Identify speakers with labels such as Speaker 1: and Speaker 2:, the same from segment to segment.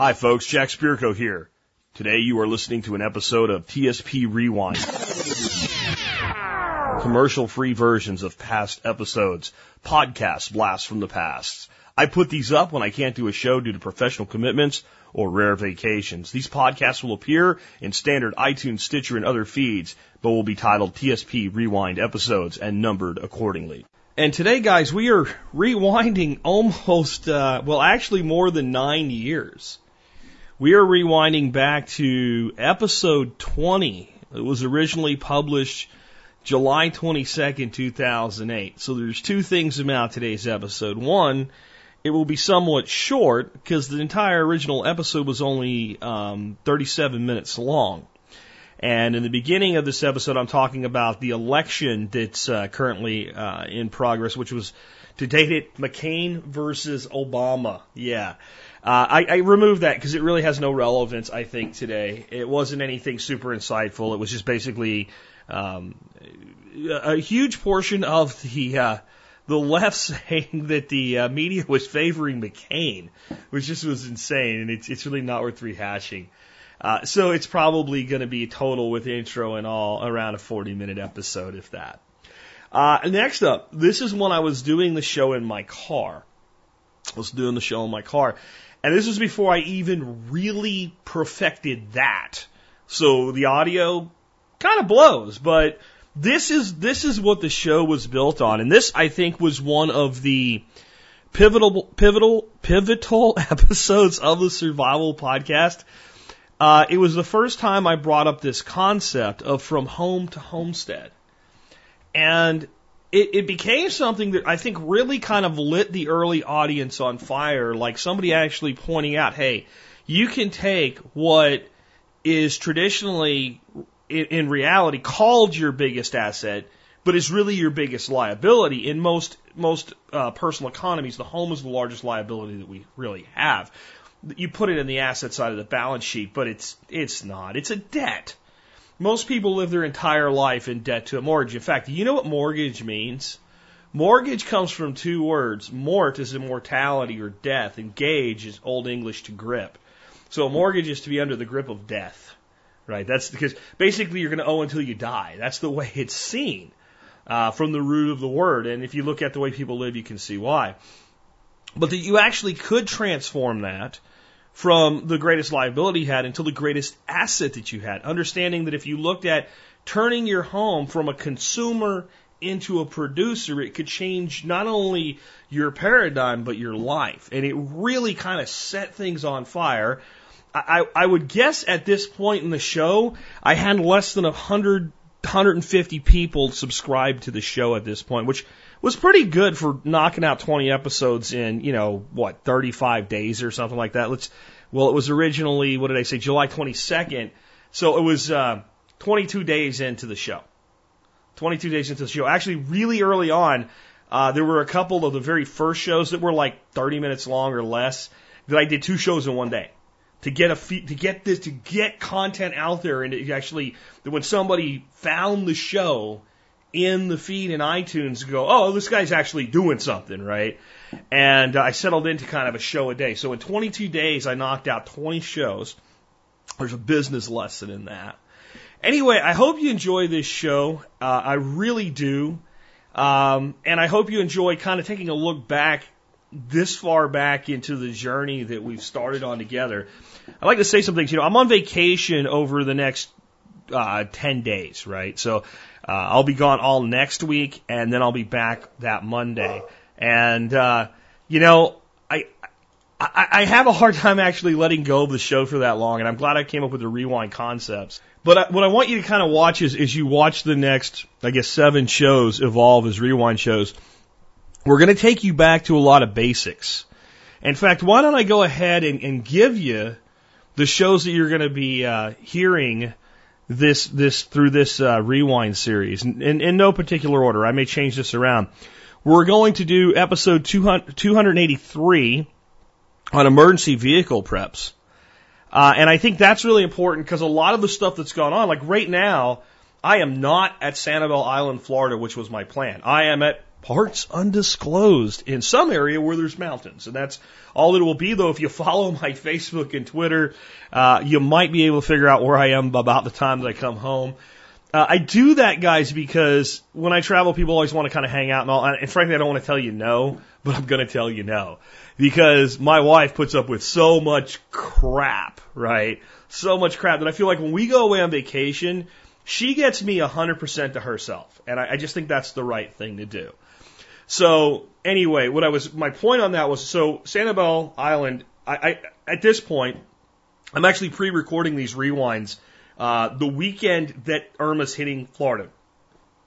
Speaker 1: Hi folks, Jack Spirko here. Today you are listening to an episode of TSP Rewind. Commercial free versions of past episodes, podcast blasts from the past. I put these up when I can't do a show due to professional commitments or rare vacations. These podcasts will appear in standard iTunes, Stitcher, and other feeds, but will be titled TSP Rewind episodes and numbered accordingly. And today, guys, we are rewinding almost, uh, well, actually more than nine years. We are rewinding back to episode 20. It was originally published July 22nd, 2008. So there's two things about today's episode. One, it will be somewhat short because the entire original episode was only um, 37 minutes long. And in the beginning of this episode, I'm talking about the election that's uh, currently uh, in progress, which was to date it McCain versus Obama. Yeah. Uh, I, I removed that because it really has no relevance, I think, today. It wasn't anything super insightful. It was just basically um, a huge portion of the uh, the left saying that the uh, media was favoring McCain, which just was insane, and it's it's really not worth rehashing. Uh, so it's probably going to be total with intro and all around a 40 minute episode, if that. Uh, next up, this is when I was doing the show in my car. I was doing the show in my car. And this was before I even really perfected that. So the audio kind of blows, but this is, this is what the show was built on. And this, I think, was one of the pivotal, pivotal, pivotal episodes of the survival podcast uh, it was the first time I brought up this concept of from home to homestead. And it, it became something that I think really kind of lit the early audience on fire, like somebody actually pointing out, hey, you can take what is traditionally, in, in reality, called your biggest asset, but is really your biggest liability. In most most uh, personal economies, the home is the largest liability that we really have you put it in the asset side of the balance sheet, but it's it's not. It's a debt. Most people live their entire life in debt to a mortgage. In fact, you know what mortgage means? Mortgage comes from two words. Mort is immortality or death, and gage is Old English to grip. So a mortgage is to be under the grip of death, right? That's because basically you're going to owe until you die. That's the way it's seen uh, from the root of the word. And if you look at the way people live, you can see why. But that you actually could transform that from the greatest liability you had until the greatest asset that you had. Understanding that if you looked at turning your home from a consumer into a producer, it could change not only your paradigm, but your life. And it really kind of set things on fire. I, I would guess at this point in the show, I had less than a hundred, 150 people subscribed to the show at this point, which was pretty good for knocking out 20 episodes in, you know, what, 35 days or something like that. Let's, well, it was originally, what did I say, July 22nd. So it was, uh, 22 days into the show. 22 days into the show. Actually, really early on, uh, there were a couple of the very first shows that were like 30 minutes long or less that I did two shows in one day to get a fe- to get this to get content out there and actually when somebody found the show in the feed in iTunes go, oh, this guy's actually doing something, right? And uh, I settled into kind of a show a day. So in 22 days, I knocked out 20 shows. There's a business lesson in that. Anyway, I hope you enjoy this show. Uh, I really do. Um, and I hope you enjoy kind of taking a look back this far back into the journey that we've started on together. I'd like to say some things. You know, I'm on vacation over the next uh, 10 days, right? So uh, I'll be gone all next week, and then I'll be back that Monday. And uh, you know, I, I I have a hard time actually letting go of the show for that long, and I'm glad I came up with the rewind concepts. But I, what I want you to kind of watch is, is you watch the next, I guess, seven shows evolve as rewind shows. We're going to take you back to a lot of basics. In fact, why don't I go ahead and, and give you the shows that you're going to be uh, hearing this this through this uh, rewind series in, in, no particular order. I may change this around. We're going to do episode 200, 283 on emergency vehicle preps. Uh, and I think that's really important because a lot of the stuff that's gone on, like right now, I am not at Sanibel Island, Florida, which was my plan. I am at parts undisclosed in some area where there's mountains. And that's all it will be, though. If you follow my Facebook and Twitter, uh, you might be able to figure out where I am about the time that I come home. Uh, I do that, guys, because when I travel, people always want to kind of hang out and all. And frankly, I don't want to tell you no, but I'm going to tell you no because my wife puts up with so much crap, right? So much crap that I feel like when we go away on vacation, she gets me 100% to herself. And I, I just think that's the right thing to do. So anyway, what I was, my point on that was, so Sanibel Island, I, I at this point, I'm actually pre-recording these rewinds uh, the weekend that Irma's hitting Florida.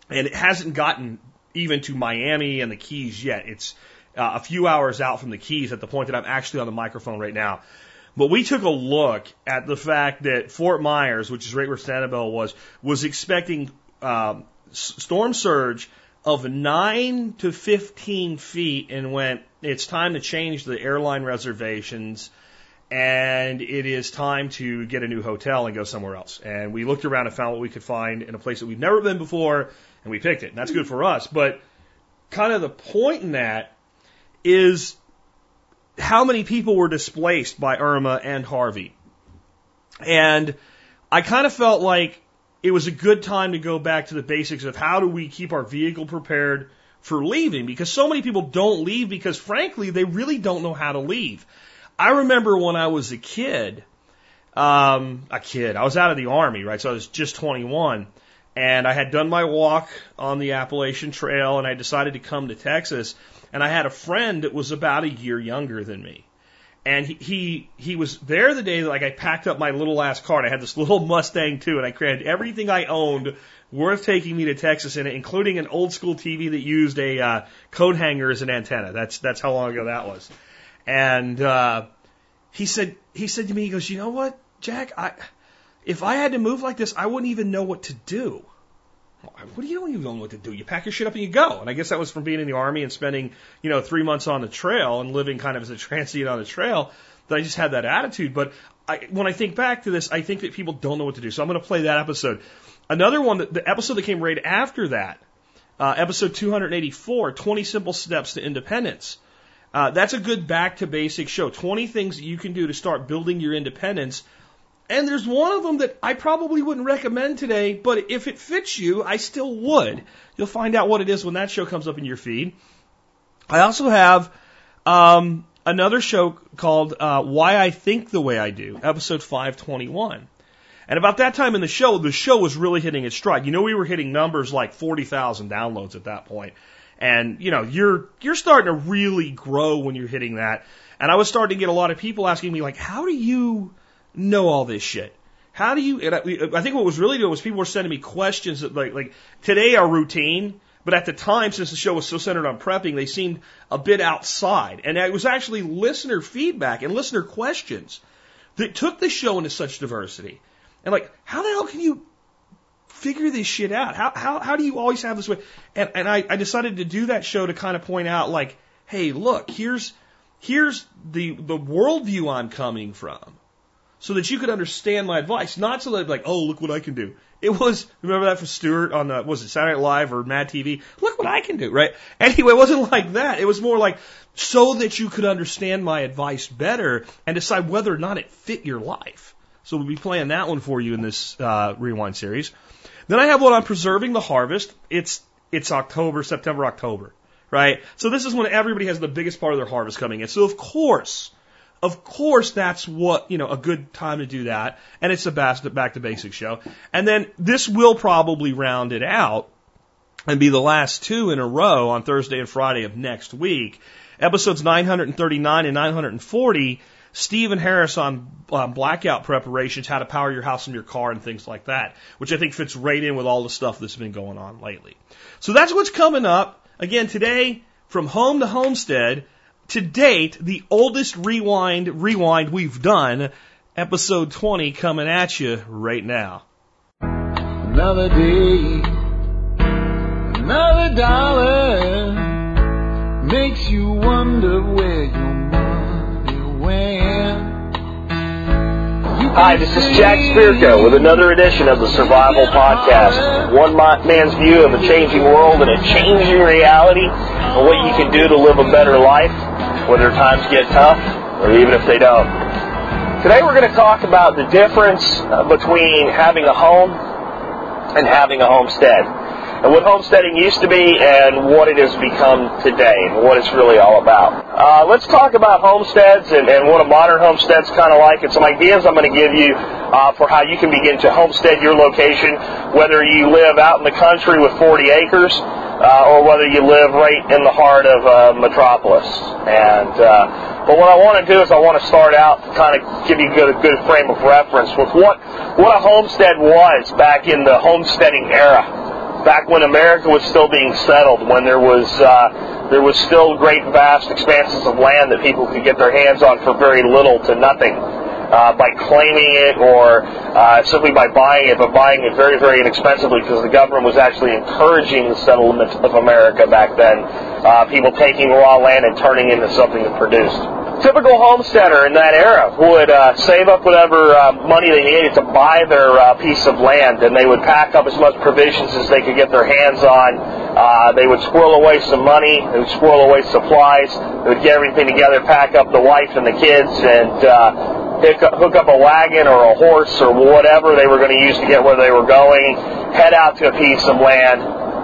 Speaker 1: And it hasn't gotten even to Miami and the Keys yet. It's uh, a few hours out from the Keys at the point that I'm actually on the microphone right now. But we took a look at the fact that Fort Myers, which is right where Sanibel was, was expecting um, storm surge of 9 to 15 feet and went, it's time to change the airline reservations and it is time to get a new hotel and go somewhere else. And we looked around and found what we could find in a place that we've never been before, and we picked it. And that's good for us. But kind of the point in that is how many people were displaced by Irma and Harvey. And I kind of felt like it was a good time to go back to the basics of how do we keep our vehicle prepared for leaving because so many people don't leave because frankly they really don't know how to leave. I remember when I was a kid, um, a kid, I was out of the army, right? So I was just 21 and I had done my walk on the Appalachian Trail and I decided to come to Texas and I had a friend that was about a year younger than me. And he, he, he was there the day that like I packed up my little last cart. I had this little Mustang too and I created everything I owned worth taking me to Texas in it, including an old school TV that used a uh, coat hanger as an antenna. That's, that's how long ago that was. And uh, he said he said to me, he goes, you know what, Jack, I if I had to move like this, I wouldn't even know what to do. What do you don't even know what to do? You pack your shit up and you go. And I guess that was from being in the army and spending, you know, three months on the trail and living kind of as a transient on the trail that I just had that attitude. But I, when I think back to this, I think that people don't know what to do. So I'm going to play that episode. Another one, the episode that came right after that, uh, episode 284, 20 Simple Steps to Independence. Uh, that's a good back to basics show. 20 things that you can do to start building your independence. And there's one of them that I probably wouldn't recommend today, but if it fits you, I still would. You'll find out what it is when that show comes up in your feed. I also have um, another show called uh, Why I Think the Way I Do, episode 521. And about that time in the show, the show was really hitting its stride. You know, we were hitting numbers like 40,000 downloads at that point. And, you know, you're, you're starting to really grow when you're hitting that. And I was starting to get a lot of people asking me, like, how do you know all this shit? How do you, and I, I think what was really good was people were sending me questions that, like, like, today are routine, but at the time, since the show was so centered on prepping, they seemed a bit outside. And it was actually listener feedback and listener questions that took the show into such diversity. And like, how the hell can you figure this shit out. How, how, how do you always have this way? And, and I, I decided to do that show to kind of point out like, hey, look, here's, here's the, the worldview I'm coming from so that you could understand my advice, not so that like, oh, look what I can do. It was, remember that from Stuart on the, was it Saturday Night Live or Mad TV? Look what I can do, right? Anyway, it wasn't like that. It was more like, so that you could understand my advice better and decide whether or not it fit your life. So we'll be playing that one for you in this uh, rewind series. Then I have one on preserving the harvest. It's it's October, September, October, right? So this is when everybody has the biggest part of their harvest coming in. So of course, of course, that's what you know a good time to do that, and it's a back to basics show. And then this will probably round it out and be the last two in a row on Thursday and Friday of next week. Episodes 939 and 940 Steven Harris on um, blackout preparations, how to power your house and your car and things like that, which I think fits right in with all the stuff that's been going on lately. So that's what's coming up. Again, today, from home to homestead, to date, the oldest rewind rewind we've done, episode 20 coming at you right now.
Speaker 2: Another day, another dollar makes you wonder where you went.
Speaker 3: Hi, this is Jack Spirko with another edition of the Survival Podcast. One man's view of a changing world and a changing reality and what you can do to live a better life, whether times get tough or even if they don't. Today we're going to talk about the difference uh, between having a home and having a homestead and what homesteading used to be and what it has become today and what it's really all about. Uh, let's talk about homesteads and, and what a modern homestead's kind of like and some ideas I'm going to give you uh, for how you can begin to homestead your location, whether you live out in the country with 40 acres uh, or whether you live right in the heart of a metropolis. And uh, but what I want to do is I want to start out, to kind of give you a good, good frame of reference with what what a homestead was back in the homesteading era back when America was still being settled, when there was uh, there was still great vast expanses of land that people could get their hands on for very little to nothing. Uh, by claiming it or uh, simply by buying it, but buying it very, very inexpensively because the government was actually encouraging the settlement of America back then. Uh, people taking raw land and turning it into something that produced typical homesteader in that era would uh, save up whatever uh, money they needed to buy their uh, piece of land, and they would pack up as much provisions as they could get their hands on. Uh, they would squirrel away some money. They would squirrel away supplies. They would get everything together, pack up the wife and the kids, and uh, hook up a wagon or a horse or whatever they were going to use to get where they were going. Head out to a piece of land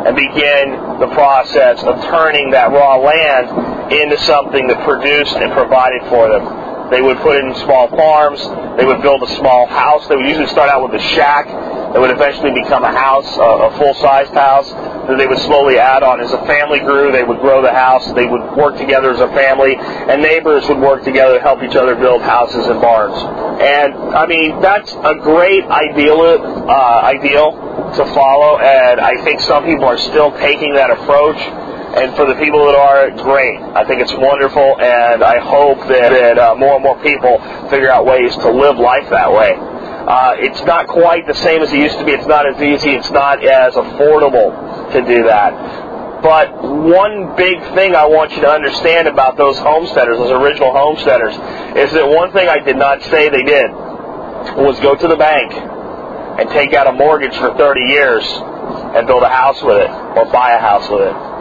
Speaker 3: and begin the process of turning that raw land into something that produced and provided for them. They would put in small farms. They would build a small house. They would usually start out with a shack that would eventually become a house, a, full-sized house that they would slowly add on. As a family grew, they would grow the house. They would work together as a family, and neighbors would work together to help each other build houses and barns. And I mean, that's a great ideal, uh, ideal to follow, and I think some people are still taking that approach. And for the people that are, great. I think it's wonderful, and I hope that, that uh, more and more people figure out ways to live life that way. Uh, it's not quite the same as it used to be. It's not as easy. It's not as affordable to do that. But one big thing I want you to understand about those homesteaders, those original homesteaders, is that one thing I did not say they did was go to the bank and take out a mortgage for 30 years and build a house with it or buy a house with it.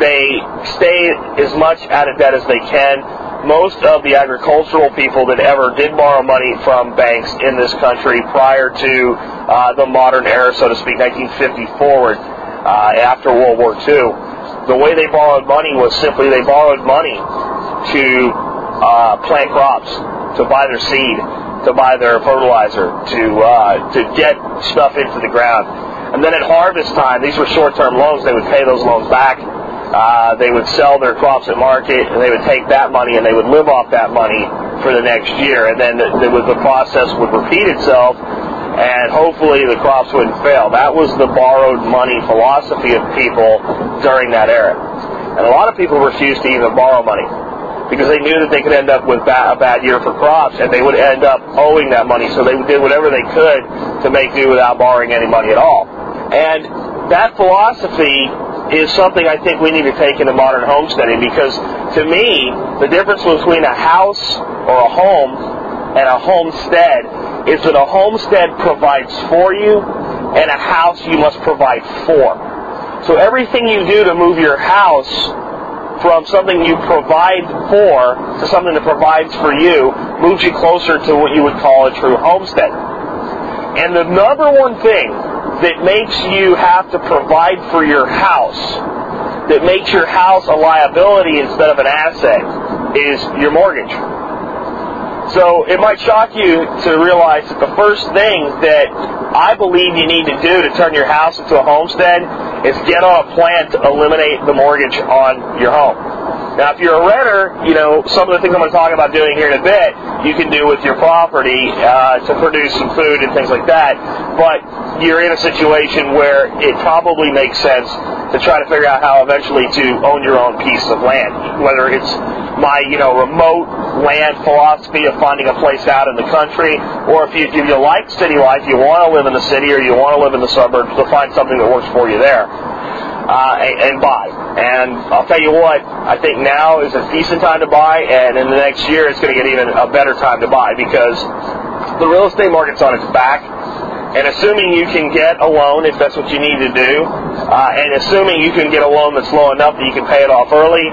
Speaker 3: They stay as much out of debt as they can. Most of the agricultural people that ever did borrow money from banks in this country prior to uh, the modern era, so to speak, 1950 forward, uh, after World War II, the way they borrowed money was simply they borrowed money to uh, plant crops, to buy their seed, to buy their fertilizer, to uh, to get stuff into the ground. And then at harvest time, these were short-term loans. They would pay those loans back. Uh, they would sell their crops at market, and they would take that money and they would live off that money for the next year. And then the, the, the process would repeat itself, and hopefully the crops wouldn't fail. That was the borrowed money philosophy of people during that era. And a lot of people refused to even borrow money because they knew that they could end up with a bad year for crops and they would end up owing that money. So they did whatever they could to make do without borrowing any money at all. And that philosophy is something I think we need to take into modern homesteading because to me, the difference between a house or a home and a homestead is that a homestead provides for you and a house you must provide for. So everything you do to move your house from something you provide for to something that provides for you moves you closer to what you would call a true homestead. And the number one thing that makes you have to provide for your house, that makes your house a liability instead of an asset, is your mortgage. So it might shock you to realize that the first thing that I believe you need to do to turn your house into a homestead is get on a plan to eliminate the mortgage on your home. Now, if you're a renter, you know, some of the things I'm going to talk about doing here in a bit, you can do with your property uh, to produce some food and things like that. But you're in a situation where it probably makes sense to try to figure out how eventually to own your own piece of land, whether it's my, you know, remote land philosophy of finding a place out in the country, or if you, if you like city life, you want to live in the city or you want to live in the suburbs, to find something that works for you there. Uh, and, and buy. And I'll tell you what, I think now is a decent time to buy, and in the next year it's going to get even a better time to buy because the real estate market's on its back, and assuming you can get a loan if that's what you need to do, uh, and assuming you can get a loan that's low enough that you can pay it off early,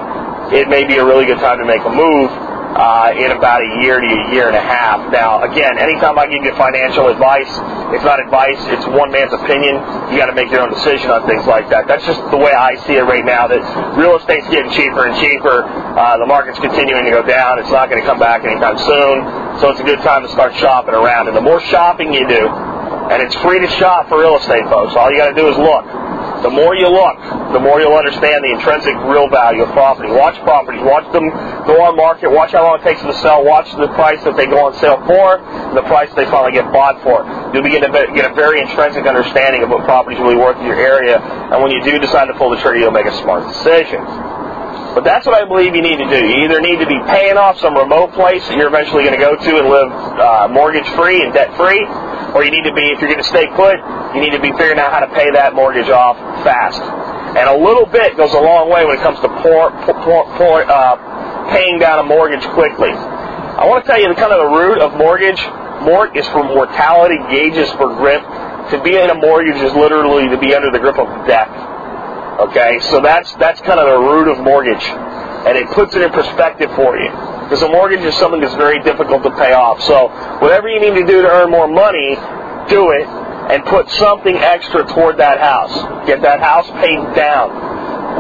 Speaker 3: it may be a really good time to make a move uh, in about a year to a year and a half. Now, again, anytime I give you financial advice, it's not advice, it's one man's opinion. You got to make your own decision on things like that. That's just the way I see it right now, that real estate's getting cheaper and cheaper. Uh, the market's continuing to go down. It's not going to come back anytime soon. So it's a good time to start shopping around. And the more shopping you do, and it's free to shop for real estate, folks. All you got to do is look. The more you look, the more you'll understand the intrinsic real value of property. Watch properties. Watch them go on market. Watch how long it takes them to sell. Watch the price that they go on sale for, and the price they finally get bought for. You'll begin to get a very intrinsic understanding of what property is really worth in your area. And when you do decide to pull the trigger, you'll make a smart decision. But that's what I believe you need to do. You either need to be paying off some remote place that you're eventually going to go to and live uh, mortgage free and debt free, or you need to be, if you're going to stay put, you need to be figuring out how to pay that mortgage off fast. And a little bit goes a long way when it comes to pour, pour, pour, uh, paying down a mortgage quickly. I want to tell you the kind of the root of mortgage. Mort is for mortality, gage is for grip. To be in a mortgage is literally to be under the grip of death. Okay, so that's that's kind of the root of mortgage, and it puts it in perspective for you. Because a mortgage is something that's very difficult to pay off. So whatever you need to do to earn more money, do it, and put something extra toward that house. Get that house paid down.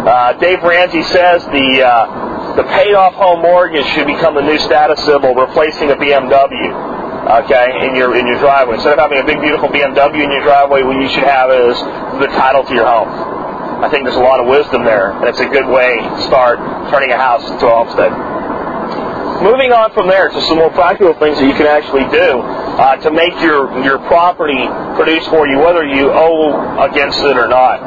Speaker 3: Uh, Dave Ramsey says the uh, the paid off home mortgage should become the new status symbol, replacing a BMW. Okay, in your in your driveway. Instead of having a big beautiful BMW in your driveway, what you should have is the title to your home. I think there's a lot of wisdom there, and it's a good way to start turning a house into a homestead. Moving on from there to some more practical things that you can actually do uh, to make your, your property produce for you, whether you owe against it or not.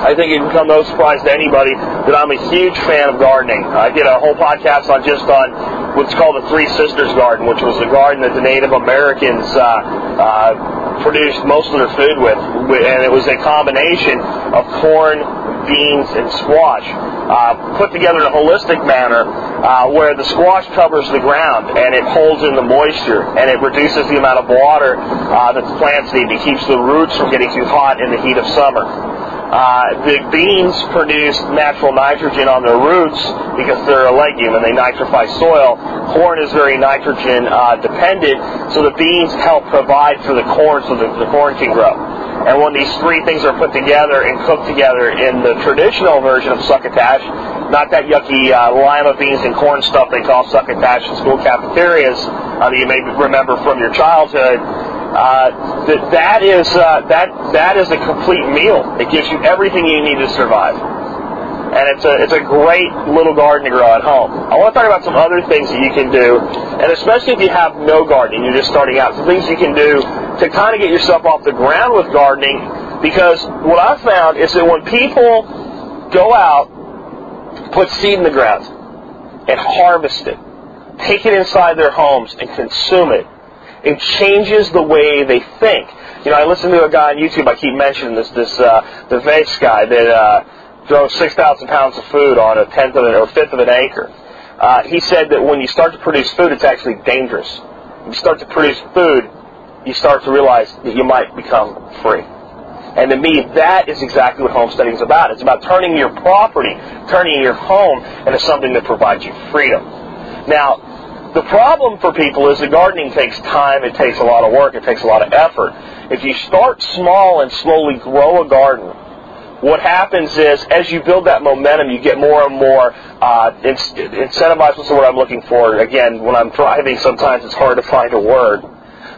Speaker 3: I think it can come no surprise to anybody that I'm a huge fan of gardening. I did a whole podcast on just on what's called the Three Sisters Garden, which was a garden that the Native Americans uh, uh, produced most of their food with, and it was a combination of corn, beans, and squash, uh, put together in a holistic manner, uh, where the squash covers the ground and it holds in the moisture and it reduces the amount of water uh, that the plants need. It keeps the roots from getting too hot in the heat of summer. Uh, the beans produce natural nitrogen on their roots because they're a legume and they nitrify soil. Corn is very nitrogen uh, dependent, so the beans help provide for the corn so that the corn can grow. And when these three things are put together and cooked together in the traditional version of succotash, not that yucky uh, lima beans and corn stuff they call succotash in school cafeterias uh, that you may remember from your childhood, uh, that that is uh, that that is a complete meal. It gives you everything you need to survive, and it's a it's a great little garden to grow at home. I want to talk about some other things that you can do, and especially if you have no gardening, you're just starting out, some things you can do to kind of get yourself off the ground with gardening. Because what I've found is that when people go out, put seed in the ground, and harvest it, take it inside their homes and consume it it changes the way they think. You know, I listen to a guy on YouTube. I keep mentioning this. This uh, the Vase guy that uh, grows six thousand pounds of food on a tenth of an or fifth of an acre. Uh, he said that when you start to produce food, it's actually dangerous. When you start to produce food, you start to realize that you might become free. And to me, that is exactly what homesteading is about. It's about turning your property, turning your home into something that provides you freedom. Now, the problem for people is that gardening takes time, it takes a lot of work, it takes a lot of effort. If you start small and slowly grow a garden, what happens is as you build that momentum, you get more and more uh, incentivized. What's the word I'm looking for? Again, when I'm driving, sometimes it's hard to find a word.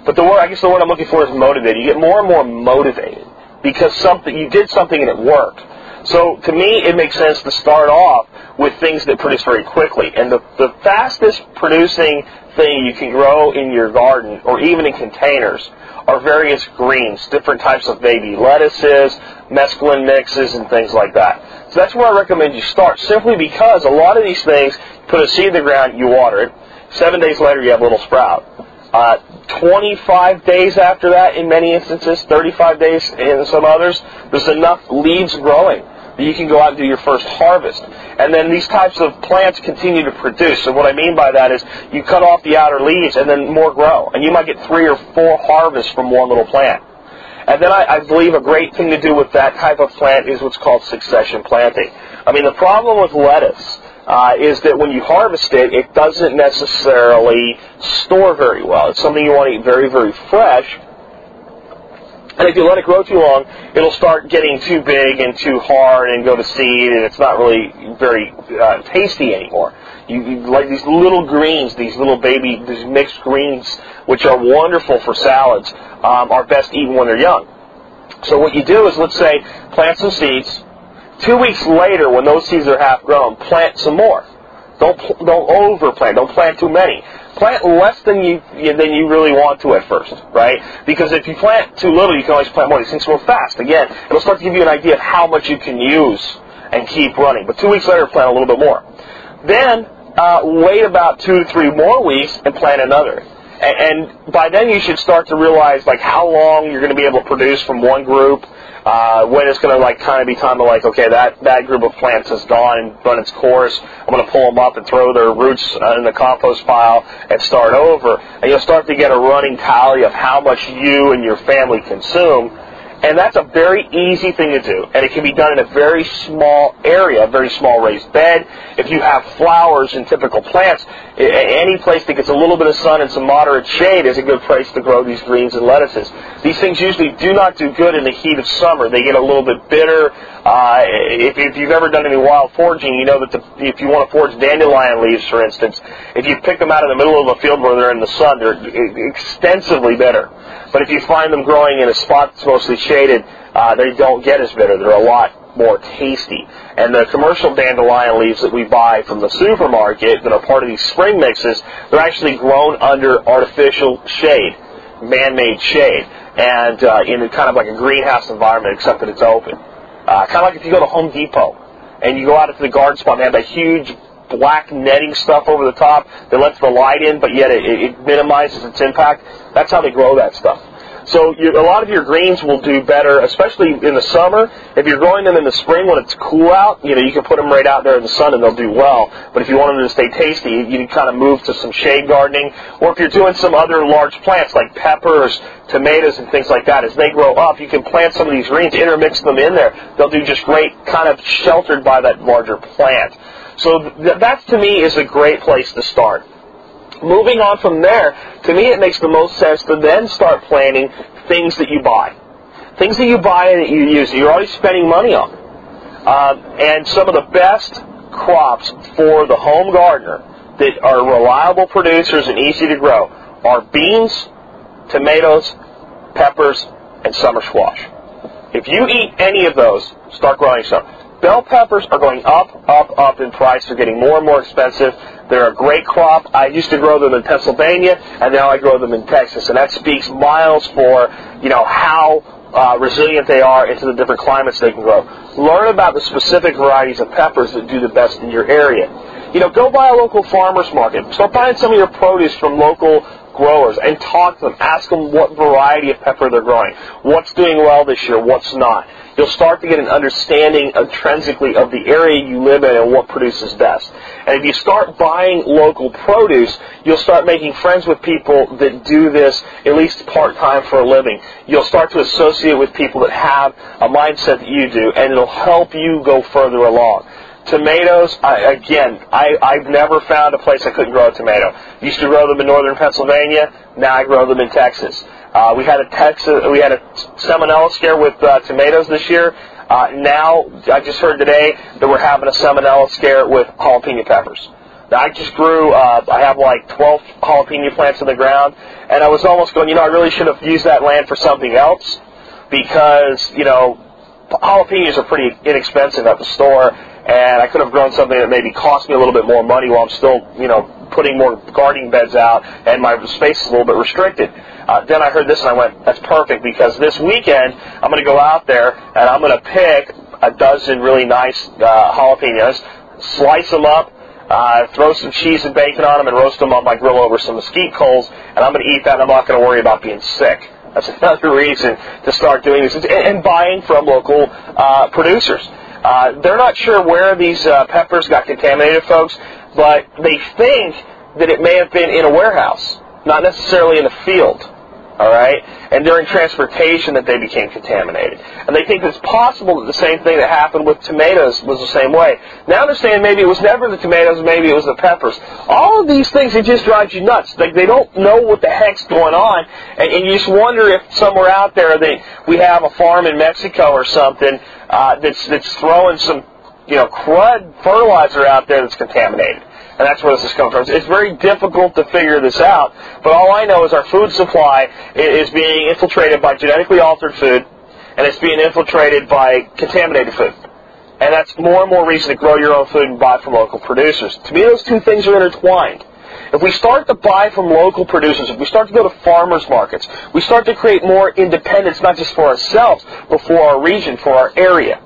Speaker 3: But the word, I guess the word I'm looking for is motivated. You get more and more motivated because something you did something and it worked. So to me, it makes sense to start off with things that produce very quickly. And the, the fastest producing thing you can grow in your garden or even in containers are various greens, different types of baby lettuces, mesclun mixes, and things like that. So that's where I recommend you start, simply because a lot of these things, put a seed in the ground, you water it, seven days later you have a little sprout. Uh, 25 days after that, in many instances, 35 days in some others, there's enough leaves growing that you can go out and do your first harvest. And then these types of plants continue to produce. So what I mean by that is you cut off the outer leaves and then more grow. And you might get three or four harvests from one little plant. And then I, I believe a great thing to do with that type of plant is what's called succession planting. I mean, the problem with lettuce uh, is that when you harvest it, it doesn't necessarily store very well. It's something you want to eat very, very fresh. And if you let it grow too long, it'll start getting too big and too hard and go to seed, and it's not really very uh, tasty anymore. You, you like these little greens, these little baby, these mixed greens, which are wonderful for salads, um, are best eaten when they're young. So what you do is, let's say, plant some seeds. Two weeks later, when those seeds are half grown, plant some more. Don't don't overplant. Don't plant too many. Plant less than you than you really want to at first, right? Because if you plant too little, you can always plant more. These things grow fast. Again, it'll start to give you an idea of how much you can use and keep running. But two weeks later, plant a little bit more. Then uh, wait about two to three more weeks and plant another and by then you should start to realize like how long you're going to be able to produce from one group, uh, when it's going to like kind of be time to like okay that that group of plants has gone and run its course. I'm going to pull them up and throw their roots uh, in the compost pile and start over, and you'll start to get a running tally of how much you and your family consume and that's a very easy thing to do. And it can be done in a very small area, a very small raised bed. If you have flowers and typical plants, any place that gets a little bit of sun and some moderate shade is a good place to grow these greens and lettuces. These things usually do not do good in the heat of summer. They get a little bit bitter. Uh, if, if you've ever done any wild foraging, you know that the, if you want to forage dandelion leaves, for instance, if you pick them out in the middle of a field where they're in the sun, they're extensively bitter. But if you find them growing in a spot that's mostly shaded, uh, they don't get as bitter. They're a lot more tasty. And the commercial dandelion leaves that we buy from the supermarket that are part of these spring mixes, they're actually grown under artificial shade, man-made shade, and uh, in kind of like a greenhouse environment, except that it's open. Uh, kind of like if you go to Home Depot and you go out into the garden spot and they have that huge black netting stuff over the top that lets the light in, but yet it, it minimizes its impact. That's how they grow that stuff. So you, a lot of your greens will do better, especially in the summer. If you're growing them in the spring when it's cool out, you know you can put them right out there in the sun and they'll do well. But if you want them to stay tasty, you can kind of move to some shade gardening. Or if you're doing some other large plants like peppers, tomatoes, and things like that, as they grow up, you can plant some of these greens, intermix them in there. They'll do just great, kind of sheltered by that larger plant. So th- that to me is a great place to start. Moving on from there, to me it makes the most sense to then start planning things that you buy. Things that you buy and that you use, that you're already spending money on. Uh, and some of the best crops for the home gardener that are reliable producers and easy to grow are beans, tomatoes, peppers, and summer squash. If you eat any of those, start growing some. Bell peppers are going up, up, up in price. They're getting more and more expensive. They're a great crop. I used to grow them in Pennsylvania, and now I grow them in Texas. And that speaks miles for, you know, how uh, resilient they are into the different climates they can grow. Learn about the specific varieties of peppers that do the best in your area. You know, go buy a local farmer's market. Start buying some of your produce from local growers and talk to them. Ask them what variety of pepper they're growing. What's doing well this year, what's not you'll start to get an understanding intrinsically of the area you live in and what produces best. And if you start buying local produce, you'll start making friends with people that do this at least part-time for a living. You'll start to associate with people that have a mindset that you do, and it'll help you go further along. Tomatoes, I, again, I, I've never found a place I couldn't grow a tomato. Used to grow them in northern Pennsylvania, now I grow them in Texas. Uh, we had a Texas, we had a salmonella scare with uh, tomatoes this year. Uh, now, I just heard today that we're having a salmonella scare with jalapeno peppers. Now, I just grew, uh, I have like 12 jalapeno plants in the ground, and I was almost going, you know, I really should have used that land for something else because, you know, jalapenos are pretty inexpensive at the store, and I could have grown something that maybe cost me a little bit more money while I'm still, you know, putting more gardening beds out, and my space is a little bit restricted. Uh, then I heard this and I went, that's perfect because this weekend I'm going to go out there and I'm going to pick a dozen really nice uh, jalapenos, slice them up, uh, throw some cheese and bacon on them, and roast them on my grill over some mesquite coals, and I'm going to eat that and I'm not going to worry about being sick. That's another reason to start doing this and, buying from local uh, producers. Uh, they're not sure where these uh, peppers got contaminated, folks, but they think that it may have been in a warehouse, not necessarily in the field. All right, and during transportation that they became contaminated, and they think it's possible that the same thing that happened with tomatoes was the same way. Now they're saying maybe it was never the tomatoes, maybe it was the peppers. All of these things it just drives you nuts. Like they don't know what the heck's going on, and, and you just wonder if somewhere out there they we have a farm in Mexico or something uh, that's that's throwing some you know crud fertilizer out there that's contaminated and that's where this is coming from. It's very difficult to figure this out, but all I know is our food supply is being infiltrated by genetically altered food, and it's being infiltrated by contaminated food. And that's more and more reason to grow your own food and buy from local producers. To me, those two things are intertwined. If we start to buy from local producers, if we start to go to farmers markets, we start to create more independence, not just for ourselves, but for our region, for our area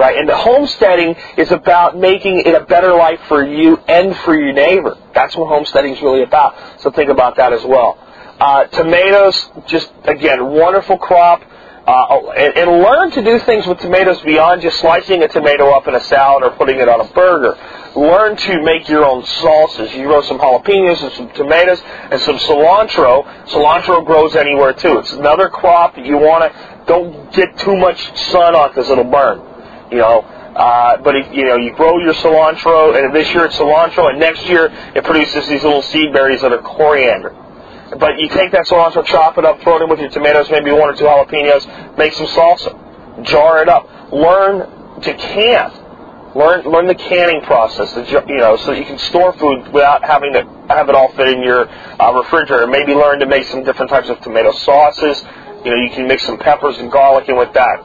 Speaker 3: right? And the homesteading is about making it a better life for you and for your neighbor. That's what homesteading is really about. So think about that as well. Uh, tomatoes, just again, wonderful crop. Uh, and, and learn to do things with tomatoes beyond just slicing a tomato up in a salad or putting it on a burger. Learn to make your own salsas. You grow some jalapenos and some tomatoes and some cilantro. Cilantro grows anywhere too. It's another crop that you want to don't get too much sun on because it'll burn you know. Uh, but if, you know, you grow your cilantro, and this year it's cilantro, and next year it produces these little seed berries that are coriander. But you take that cilantro, chop it up, throw it in with your tomatoes, maybe one or two jalapenos, make some salsa, jar it up, learn to can. Learn learn the canning process, you know, so that you can store food without having to have it all fit in your uh, refrigerator. Maybe learn to make some different types of tomato sauces. You know, you can mix some peppers and garlic in with that.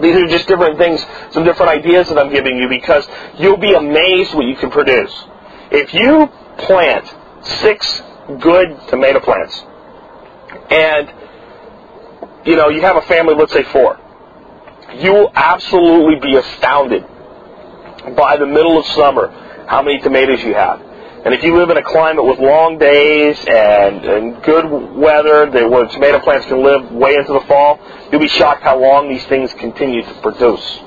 Speaker 3: These are just different things, some different ideas that I'm giving you because you'll be amazed what you can produce. If you plant six good tomato plants and you know you have a family, let's say four, you will absolutely be astounded by the middle of summer how many tomatoes you have. And if you live in a climate with long days and, and good weather, that where tomato plants can live way into the fall, you'll be shocked how long these things continue to produce.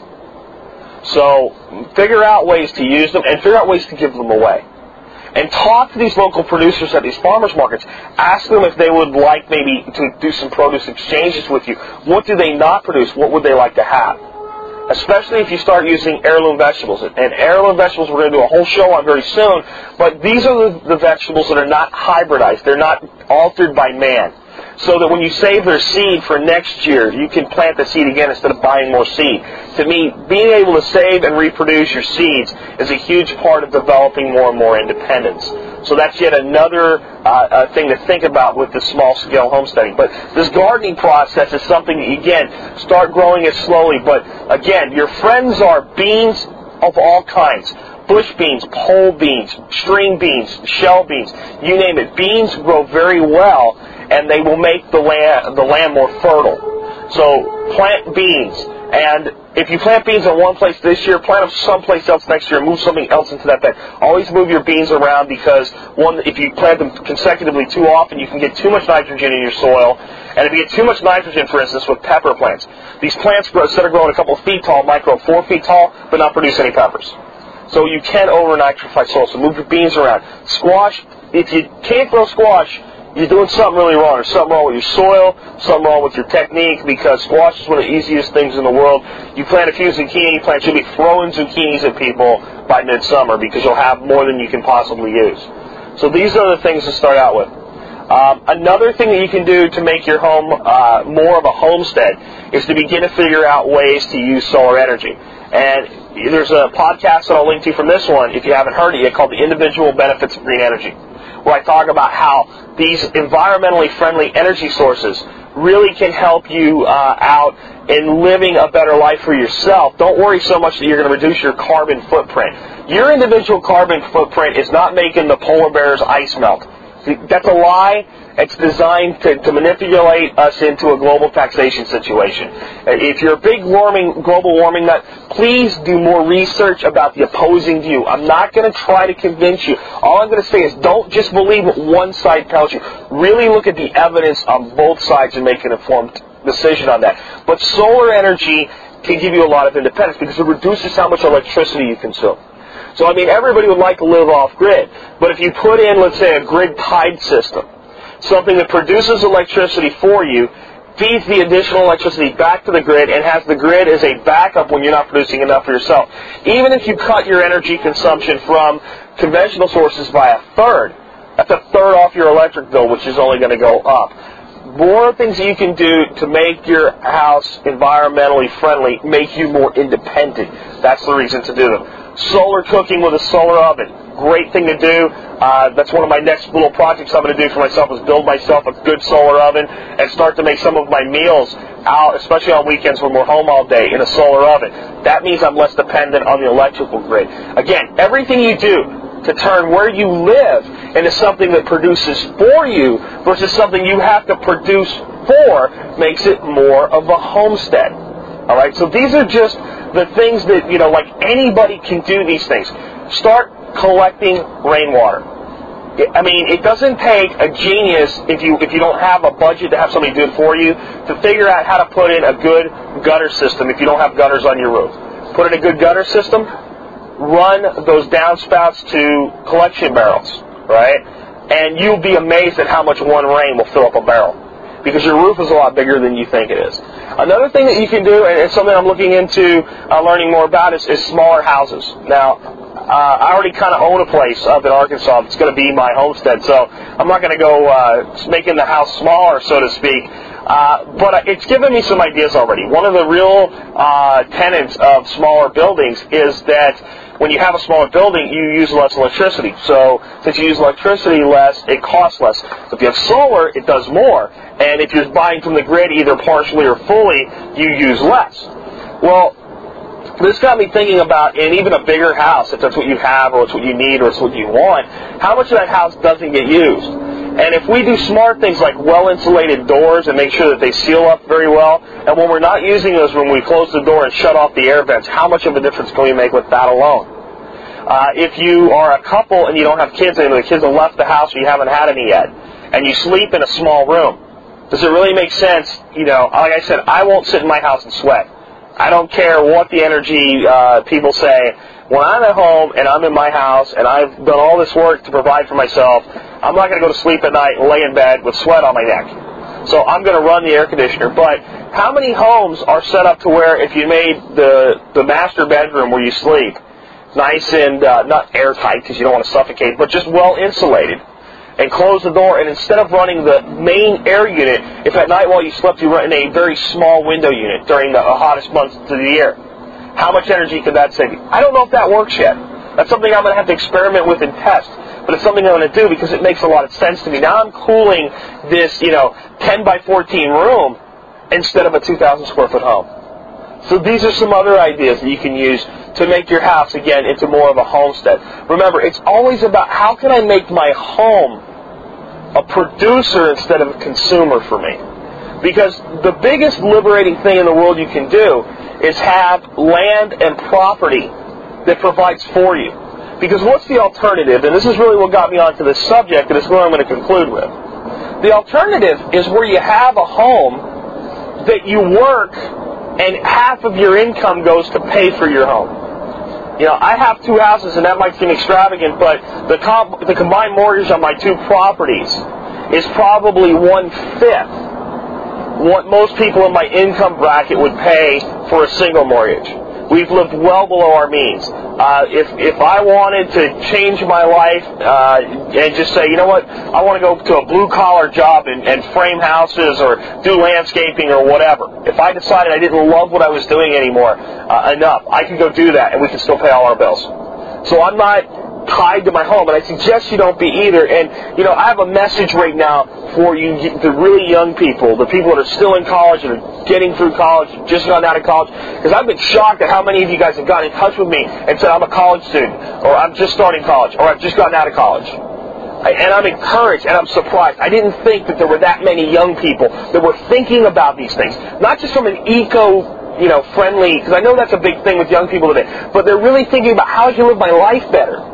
Speaker 3: So figure out ways to use them and figure out ways to give them away. And talk to these local producers at these farmers markets. Ask them if they would like maybe to do some produce exchanges with you. What do they not produce? What would they like to have? Especially if you start using heirloom vegetables. And heirloom vegetables we're going to do a whole show on very soon, but these are the, the vegetables that are not hybridized. They're not altered by man so that when you save their seed for next year, you can plant the seed again instead of buying more seed. To me, being able to save and reproduce your seeds is a huge part of developing more and more independence. So that's yet another uh, uh, thing to think about with the small scale homesteading. But this gardening process is something that, again, start growing it slowly. But again, your friends are beans of all kinds bush beans, pole beans, string beans, shell beans, you name it. Beans grow very well and they will make the land, the land more fertile. So plant beans. And if you plant beans in one place this year, plant them someplace else next year. Move something else into that bed. Always move your beans around because one, if you plant them consecutively too often, you can get too much nitrogen in your soil. And if you get too much nitrogen, for instance, with pepper plants, these plants grow, instead of growing a couple of feet tall, might grow four feet tall, but not produce any peppers. So you can over nitrify soil. So move your beans around. Squash, if you can't grow squash, you're doing something really wrong. There's something wrong with your soil, something wrong with your technique, because squash is one of the easiest things in the world. You plant a few zucchini plants, you'll be throwing zucchinis at people by midsummer because you'll have more than you can possibly use. So these are the things to start out with. Um, another thing that you can do to make your home uh, more of a homestead is to begin to figure out ways to use solar energy. And there's a podcast that I'll link to from this one, if you haven't heard it yet, called The Individual Benefits of Green Energy where I talk about how these environmentally friendly energy sources really can help you uh, out in living a better life for yourself. Don't worry so much that you're going to reduce your carbon footprint. Your individual carbon footprint is not making the polar bear's ice melt. That's a lie. It's designed to, to manipulate us into a global taxation situation. Uh, if you're a big warming, global warming nut, please do more research about the opposing view. I'm not going to try to convince you. All I'm going to say is don't just believe what one side tells you. Really look at the evidence on both sides and make an informed decision on that. But solar energy can give you a lot of independence because it reduces how much electricity you consume. So I mean, everybody would like to live off grid, but if you put in, let's say, a grid tied system, something that produces electricity for you, feeds the additional electricity back to the grid, and has the grid as a backup when you're not producing enough for yourself. Even if you cut your energy consumption from conventional sources by a third, that's a third off your electric bill, which is only going to go up more things you can do to make your house environmentally friendly make you more independent. That's the reason to do them. Solar cooking with a solar oven. Great thing to do. Uh, that's one of my next little projects I'm going to do for myself is build myself a good solar oven and start to make some of my meals out, especially on weekends when we're home all day, in a solar oven. That means I'm less dependent on the electrical grid. Again, everything you do to turn where you live into something that produces for you versus something you have to produce for makes it more of a homestead. All right, so these are just the things that you know, like anybody can do these things. Start collecting rainwater. I mean, it doesn't take a genius if you if you don't have a budget to have somebody do it for you to figure out how to put in a good gutter system if you don't have gutters on your roof. Put in a good gutter system, run those downspouts to collection barrels, right? And you'll be amazed at how much one rain will fill up a barrel. Because your roof is a lot bigger than you think it is. Another thing that you can do, and it's something I'm looking into uh, learning more about, is, is smaller houses. Now, uh, I already kind of own a place up in Arkansas. It's going to be my homestead, so I'm not going to go uh, making the house smaller, so to speak. Uh, but it's given me some ideas already. One of the real uh, tenets of smaller buildings is that when you have a smaller building, you use less electricity. So since you use electricity less, it costs less. So if you have solar, it does more. And if you're buying from the grid either partially or fully, you use less. Well, this got me thinking about in even a bigger house, if that's what you have or it's what you need or it's what you want, how much of that house doesn't get used? And if we do smart things like well insulated doors and make sure that they seal up very well, and when we're not using those, when we close the door and shut off the air vents, how much of a difference can we make with that alone? Uh, if you are a couple and you don't have kids and the kids have left the house or you haven't had any yet, and you sleep in a small room, does it really make sense? You know, like I said, I won't sit in my house and sweat. I don't care what the energy uh, people say. When I'm at home and I'm in my house and I've done all this work to provide for myself, I'm not going to go to sleep at night and lay in bed with sweat on my neck. So I'm going to run the air conditioner. But how many homes are set up to where if you made the the master bedroom where you sleep nice and uh, not airtight because you don't want to suffocate, but just well insulated? And close the door, and instead of running the main air unit, if at night while you slept you run a very small window unit during the hottest months of the year, how much energy could that save you? I don't know if that works yet. That's something I'm going to have to experiment with and test. But it's something I'm going to do because it makes a lot of sense to me. Now I'm cooling this, you know, 10 by 14 room instead of a 2,000 square foot home. So these are some other ideas that you can use to make your house again into more of a homestead. Remember, it's always about how can I make my home a producer instead of a consumer for me. Because the biggest liberating thing in the world you can do is have land and property that provides for you. Because what's the alternative? And this is really what got me onto this subject, and it's what I'm going to conclude with. The alternative is where you have a home that you work and half of your income goes to pay for your home. You know, I have two houses, and that might seem extravagant, but the, comp- the combined mortgage on my two properties is probably one fifth what most people in my income bracket would pay for a single mortgage. We've lived well below our means. Uh, if if I wanted to change my life uh, and just say, you know what, I want to go to a blue collar job and, and frame houses or do landscaping or whatever. If I decided I didn't love what I was doing anymore uh, enough, I could go do that and we could still pay all our bills. So I'm not tied to my home, and I suggest you don't be either. And, you know, I have a message right now for you, the really young people, the people that are still in college and are getting through college, just gotten out of college, because I've been shocked at how many of you guys have gotten in touch with me and said, I'm a college student, or I'm just starting college, or I've just gotten out of college. And I'm encouraged and I'm surprised. I didn't think that there were that many young people that were thinking about these things. Not just from an eco, you know, friendly, because I know that's a big thing with young people today, but they're really thinking about how I can live my life better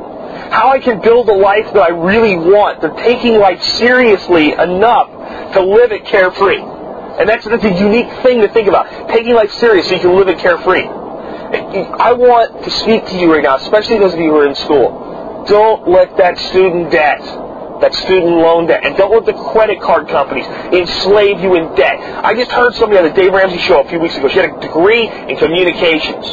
Speaker 3: how I can build a life that I really want. They're taking life seriously enough to live it carefree. And that's, that's a unique thing to think about. Taking life seriously, so you can live it carefree. I want to speak to you right now, especially those of you who are in school. Don't let that student debt, that student loan debt, and don't let the credit card companies enslave you in debt. I just heard somebody on the Dave Ramsey show a few weeks ago. She had a degree in communications.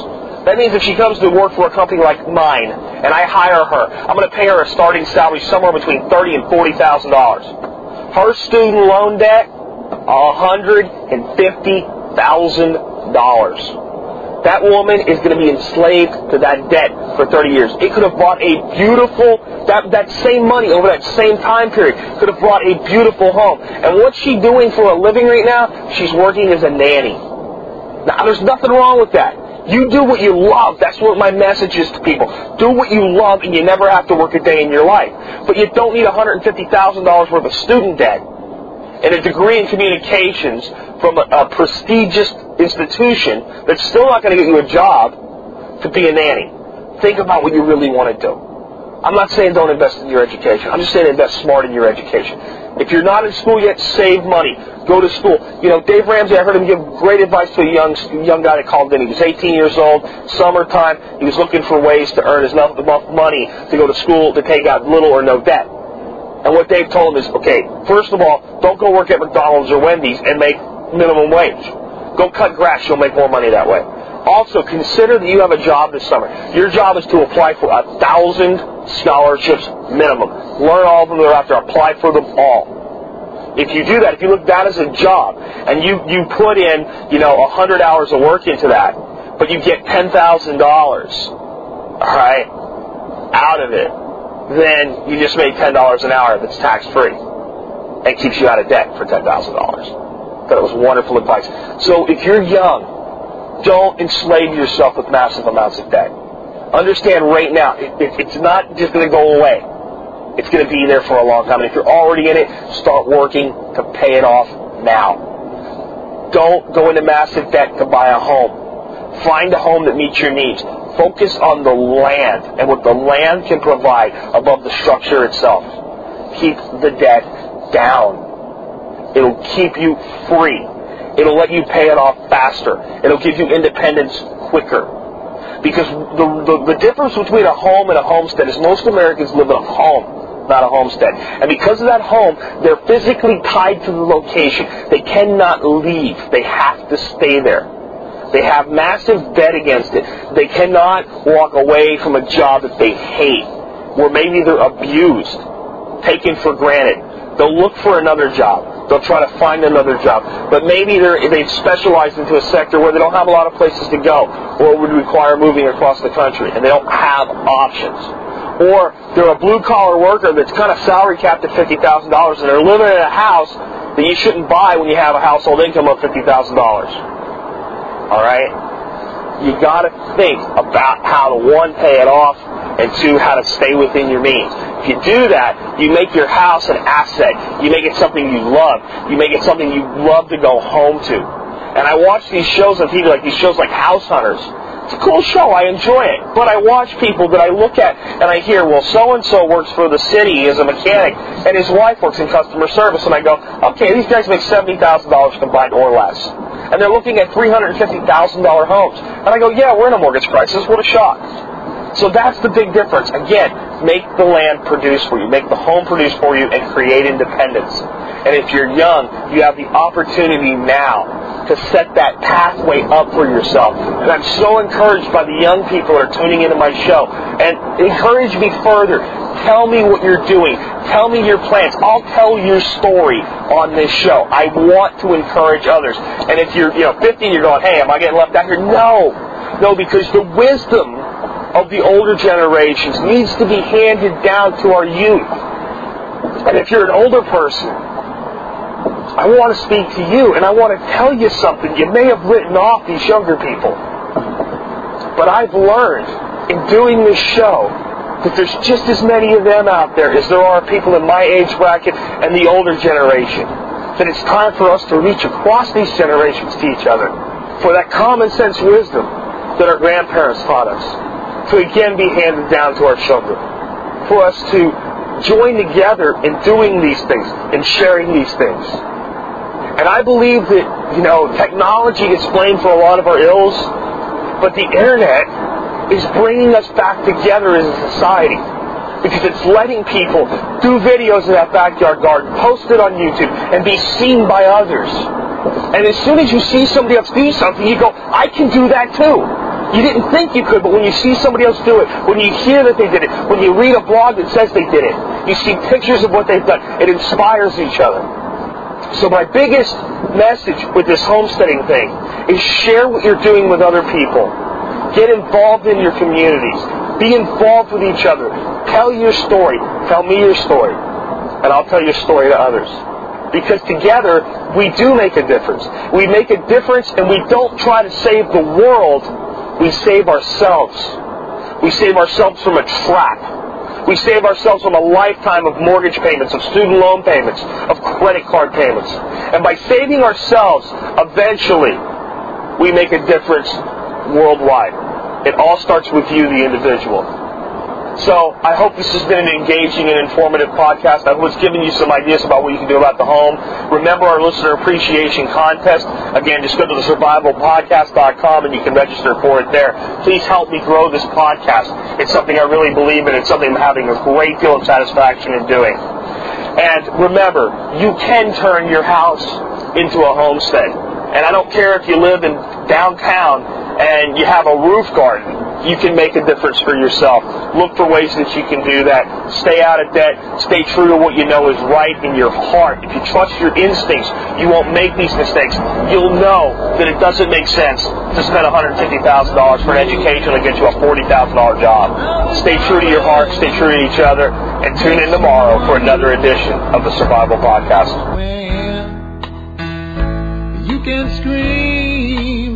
Speaker 3: That means if she comes to work for a company like mine, and I hire her, I'm going to pay her a starting salary somewhere between thirty and forty thousand dollars. Her student loan debt, a hundred and fifty thousand dollars that woman is going to be enslaved to that debt for 30 years. It could have bought a beautiful, that, that same money over that same time period could have bought a beautiful home. And what's she doing for a living right now? She's working as a nanny. Now, there's nothing wrong with that. You do what you love. That's what my message is to people. Do what you love and you never have to work a day in your life. But you don't need $150,000 worth of student debt and a degree in communications from a, a prestigious institution that's still not going to get you a job to be a nanny. Think about what you really want to do. I'm not saying don't invest in your education. I'm just saying invest smart in your education. If you're not in school yet, save money. Go to school. You know, Dave Ramsey, I heard him give great advice to a young young guy that called in. He was 18 years old, summertime. He was looking for ways to earn enough, enough money to go to school to take out little or no debt. And what Dave told him is, okay, first of all, don't go work at McDonald's or Wendy's and make minimum wage. Go cut grass, you'll make more money that way. Also, consider that you have a job this summer. Your job is to apply for a thousand scholarships minimum. Learn all of them thereafter. Apply for them all. If you do that, if you look at that as a job, and you, you put in, you know, a hundred hours of work into that, but you get ten thousand dollars, alright, out of it, then you just made ten dollars an hour that's tax free. and keeps you out of debt for ten thousand dollars. That was wonderful advice. So if you're young, don't enslave yourself with massive amounts of debt. Understand right now, it, it, it's not just going to go away. It's going to be there for a long time. And if you're already in it, start working to pay it off now. Don't go into massive debt to buy a home. Find a home that meets your needs. Focus on the land and what the land can provide above the structure itself. Keep the debt down. It'll keep you free. It'll let you pay it off faster. It'll give you independence quicker. Because the, the, the difference between a home and a homestead is most Americans live in a home, not a homestead. And because of that home, they're physically tied to the location. They cannot leave. They have to stay there. They have massive debt against it. They cannot walk away from a job that they hate, where maybe they're abused, taken for granted. They'll look for another job. They'll try to find another job. But maybe they've specialized into a sector where they don't have a lot of places to go or would require moving across the country and they don't have options. Or they're a blue collar worker that's kind of salary capped at $50,000 and they're living in a house that you shouldn't buy when you have a household income of $50,000. Alright? You gotta think about how to one, pay it off, and two, how to stay within your means. If you do that, you make your house an asset. You make it something you love. You make it something you love to go home to. And I watch these shows on TV, like these shows like House Hunters. It's a cool show. I enjoy it. But I watch people that I look at and I hear, well, so and so works for the city as a mechanic, and his wife works in customer service. And I go, okay, these guys make seventy thousand dollars combined or less, and they're looking at three hundred fifty thousand dollar homes. And I go, yeah, we're in a mortgage crisis. What a shock. So that's the big difference. Again, make the land produce for you, make the home produce for you, and create independence. And if you're young, you have the opportunity now to set that pathway up for yourself. And I'm so encouraged by the young people that are tuning into my show. And encourage me further. Tell me what you're doing. Tell me your plans. I'll tell your story on this show. I want to encourage others. And if you're, you know, 50 you're going, hey, am I getting left out here? No. No, because the wisdom of the older generations needs to be handed down to our youth. And if you're an older person, I want to speak to you and I want to tell you something. You may have written off these younger people. But I've learned in doing this show that there's just as many of them out there as there are people in my age bracket and the older generation. That it's time for us to reach across these generations to each other for that common sense wisdom that our grandparents taught us to again be handed down to our children. For us to join together in doing these things and sharing these things. And I believe that, you know, technology is blamed for a lot of our ills, but the internet is bringing us back together as a society. Because it's letting people do videos of that backyard garden, post it on YouTube, and be seen by others. And as soon as you see somebody else do something, you go, I can do that too. You didn't think you could, but when you see somebody else do it, when you hear that they did it, when you read a blog that says they did it, you see pictures of what they've done, it inspires each other. So my biggest message with this homesteading thing is share what you're doing with other people. Get involved in your communities. Be involved with each other. Tell your story. Tell me your story. And I'll tell your story to others. Because together, we do make a difference. We make a difference and we don't try to save the world. We save ourselves. We save ourselves from a trap. We save ourselves from a lifetime of mortgage payments, of student loan payments, of credit card payments. And by saving ourselves, eventually, we make a difference worldwide. It all starts with you, the individual. So I hope this has been an engaging and informative podcast. I hope it's given you some ideas about what you can do about the home. Remember our listener appreciation contest. Again, just go to the survivalpodcast.com and you can register for it there. Please help me grow this podcast. It's something I really believe in. It's something I'm having a great deal of satisfaction in doing. And remember, you can turn your house into a homestead. And I don't care if you live in downtown and you have a roof garden you can make a difference for yourself. Look for ways that you can do that. Stay out of debt. Stay true to what you know is right in your heart. If you trust your instincts, you won't make these mistakes. You'll know that it doesn't make sense to spend $150,000 for an education that gets you a $40,000 job. Stay true to your heart. Stay true to each other. And tune in tomorrow for another edition of the Survival Podcast.
Speaker 2: You can scream